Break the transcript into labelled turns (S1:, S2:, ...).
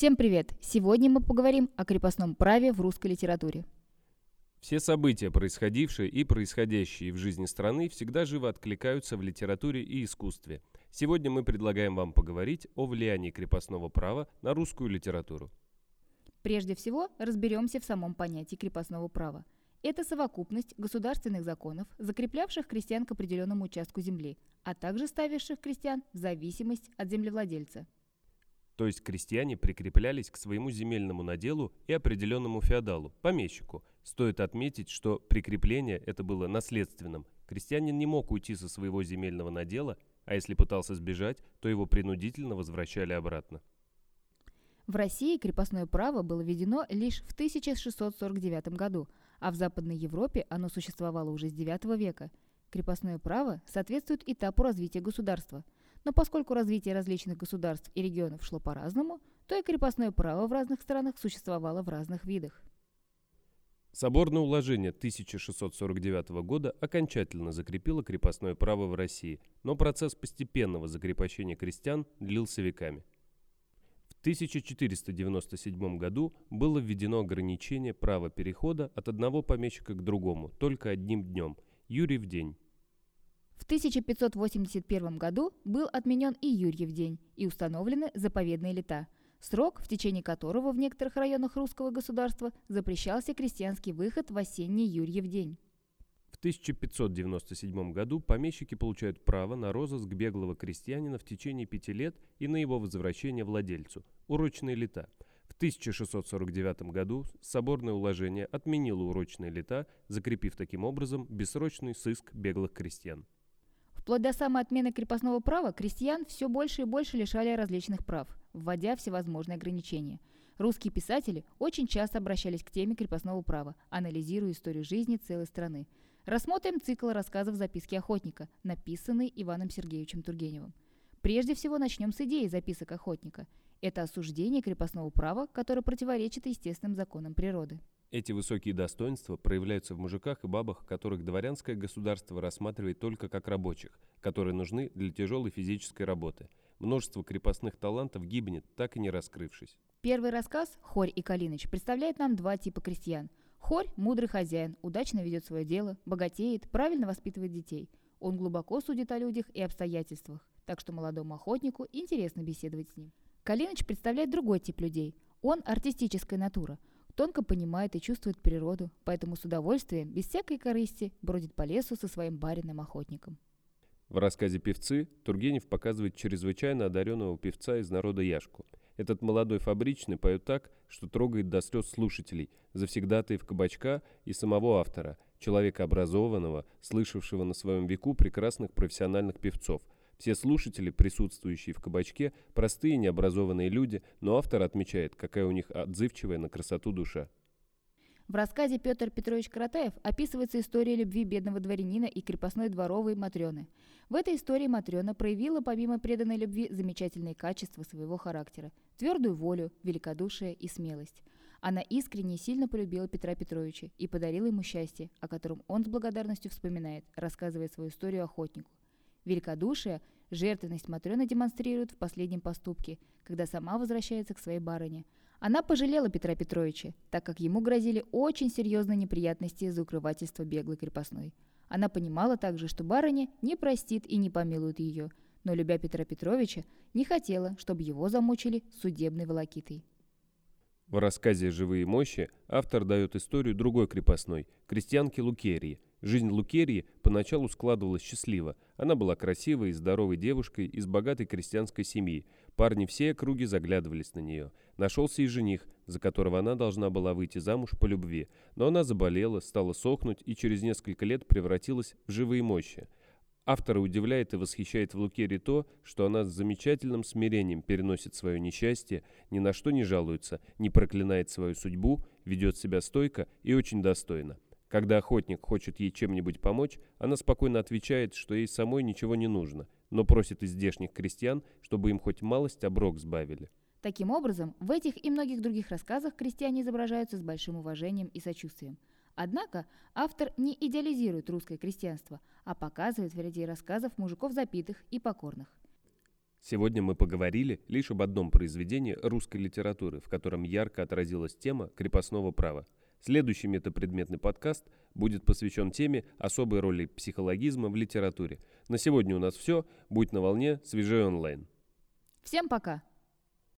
S1: Всем привет! Сегодня мы поговорим о крепостном праве в русской литературе.
S2: Все события, происходившие и происходящие в жизни страны, всегда живо откликаются в литературе и искусстве. Сегодня мы предлагаем вам поговорить о влиянии крепостного права на русскую литературу.
S1: Прежде всего, разберемся в самом понятии крепостного права. Это совокупность государственных законов, закреплявших крестьян к определенному участку земли, а также ставивших крестьян в зависимость от землевладельца.
S2: То есть крестьяне прикреплялись к своему земельному наделу и определенному феодалу, помещику. Стоит отметить, что прикрепление это было наследственным. Крестьянин не мог уйти со своего земельного надела, а если пытался сбежать, то его принудительно возвращали обратно.
S1: В России крепостное право было введено лишь в 1649 году, а в Западной Европе оно существовало уже с IX века. Крепостное право соответствует этапу развития государства – но поскольку развитие различных государств и регионов шло по-разному, то и крепостное право в разных странах существовало в разных видах.
S2: Соборное уложение 1649 года окончательно закрепило крепостное право в России, но процесс постепенного закрепощения крестьян длился веками. В 1497 году было введено ограничение права перехода от одного помещика к другому только одним днем – Юрий в день.
S1: В 1581 году был отменен и Юрьев день и установлены заповедные лета, срок, в течение которого в некоторых районах русского государства запрещался крестьянский выход в осенний Юрьев день.
S2: В 1597 году помещики получают право на розыск беглого крестьянина в течение пяти лет и на его возвращение владельцу – урочные лета. В 1649 году соборное уложение отменило урочные лета, закрепив таким образом бессрочный сыск беглых крестьян.
S1: Вплоть до самой отмены крепостного права крестьян все больше и больше лишали различных прав, вводя всевозможные ограничения. Русские писатели очень часто обращались к теме крепостного права, анализируя историю жизни целой страны. Рассмотрим цикл рассказов «Записки охотника», написанный Иваном Сергеевичем Тургеневым. Прежде всего начнем с идеи записок охотника. Это осуждение крепостного права, которое противоречит естественным законам природы.
S2: Эти высокие достоинства проявляются в мужиках и бабах, которых дворянское государство рассматривает только как рабочих, которые нужны для тяжелой физической работы. Множество крепостных талантов гибнет, так и не раскрывшись.
S1: Первый рассказ «Хорь и Калиныч» представляет нам два типа крестьян. Хорь – мудрый хозяин, удачно ведет свое дело, богатеет, правильно воспитывает детей. Он глубоко судит о людях и обстоятельствах, так что молодому охотнику интересно беседовать с ним. Калиныч представляет другой тип людей. Он – артистическая натура – тонко понимает и чувствует природу, поэтому с удовольствием, без всякой корысти, бродит по лесу со своим барином-охотником.
S2: В рассказе «Певцы» Тургенев показывает чрезвычайно одаренного певца из народа Яшку. Этот молодой фабричный поет так, что трогает до слез слушателей, завсегдатаев кабачка и самого автора, человека образованного, слышавшего на своем веку прекрасных профессиональных певцов – все слушатели, присутствующие в кабачке, простые необразованные люди, но автор отмечает, какая у них отзывчивая на красоту душа.
S1: В рассказе Петр Петрович Каратаев описывается история любви бедного дворянина и крепостной дворовой Матрёны. В этой истории Матрёна проявила помимо преданной любви замечательные качества своего характера – твердую волю, великодушие и смелость. Она искренне и сильно полюбила Петра Петровича и подарила ему счастье, о котором он с благодарностью вспоминает, рассказывая свою историю охотнику. Великодушие, жертвенность Матрёна демонстрирует в последнем поступке, когда сама возвращается к своей барыне. Она пожалела Петра Петровича, так как ему грозили очень серьезные неприятности за укрывательство беглой крепостной. Она понимала также, что барыня не простит и не помилует ее, но, любя Петра Петровича, не хотела, чтобы его замучили судебной волокитой.
S2: В рассказе «Живые мощи» автор дает историю другой крепостной, крестьянки Лукерии – Жизнь Лукерии поначалу складывалась счастливо. Она была красивой и здоровой девушкой из богатой крестьянской семьи. Парни все округи заглядывались на нее. Нашелся и жених, за которого она должна была выйти замуж по любви. Но она заболела, стала сохнуть и через несколько лет превратилась в живые мощи. Автора удивляет и восхищает в Лукерии то, что она с замечательным смирением переносит свое несчастье, ни на что не жалуется, не проклинает свою судьбу, ведет себя стойко и очень достойно. Когда охотник хочет ей чем-нибудь помочь, она спокойно отвечает, что ей самой ничего не нужно, но просит из здешних крестьян, чтобы им хоть малость оброк сбавили.
S1: Таким образом, в этих и многих других рассказах крестьяне изображаются с большим уважением и сочувствием. Однако автор не идеализирует русское крестьянство, а показывает в ряде рассказов мужиков запитых и покорных.
S2: Сегодня мы поговорили лишь об одном произведении русской литературы, в котором ярко отразилась тема крепостного права. Следующий метапредметный подкаст будет посвящен теме особой роли психологизма в литературе. На сегодня у нас все. Будь на волне, свежей онлайн.
S1: Всем пока!